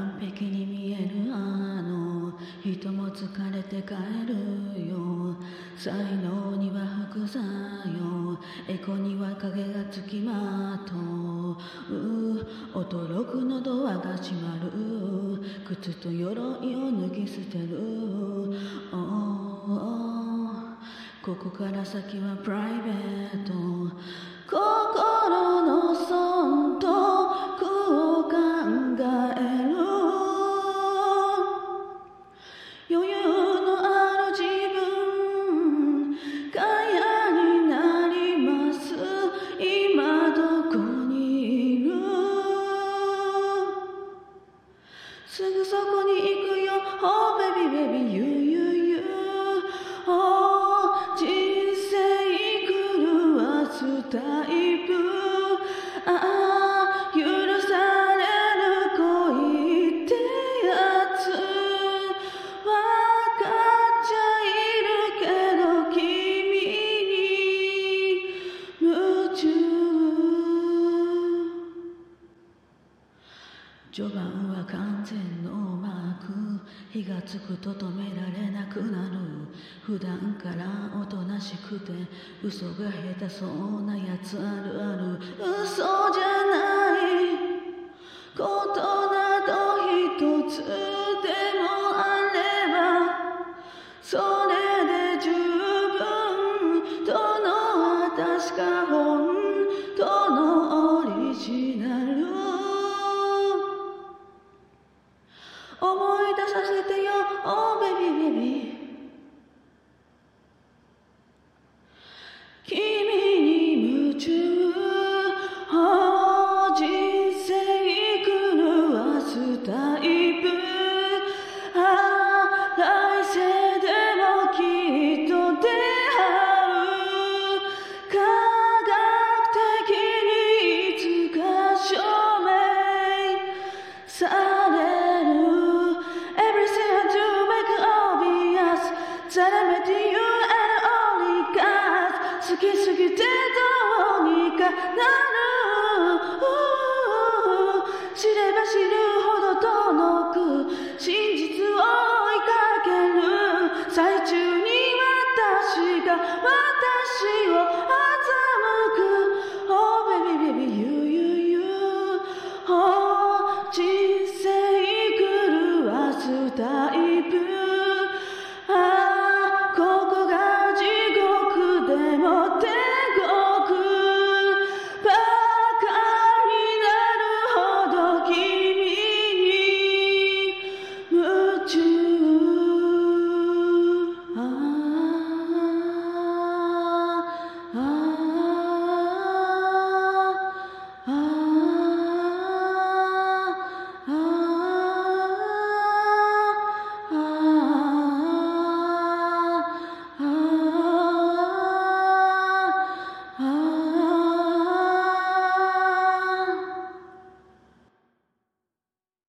完璧に見えるあの人も疲れて帰るよ。才能には副作用エコには影がつきまとう。驚くのドアが閉まる。靴と鎧を脱ぎ捨てる、ここから先はプライベート。序盤は完全ノーマーク火がつくと止められなくなる。普段からおとなしくて嘘が下手そうなやつあるある。嘘じゃないことなど一つでもあればそれ You and only God 好きすぎてどうにかなる。知れば知るほど遠く真実を追いかける。最中に私が私を愛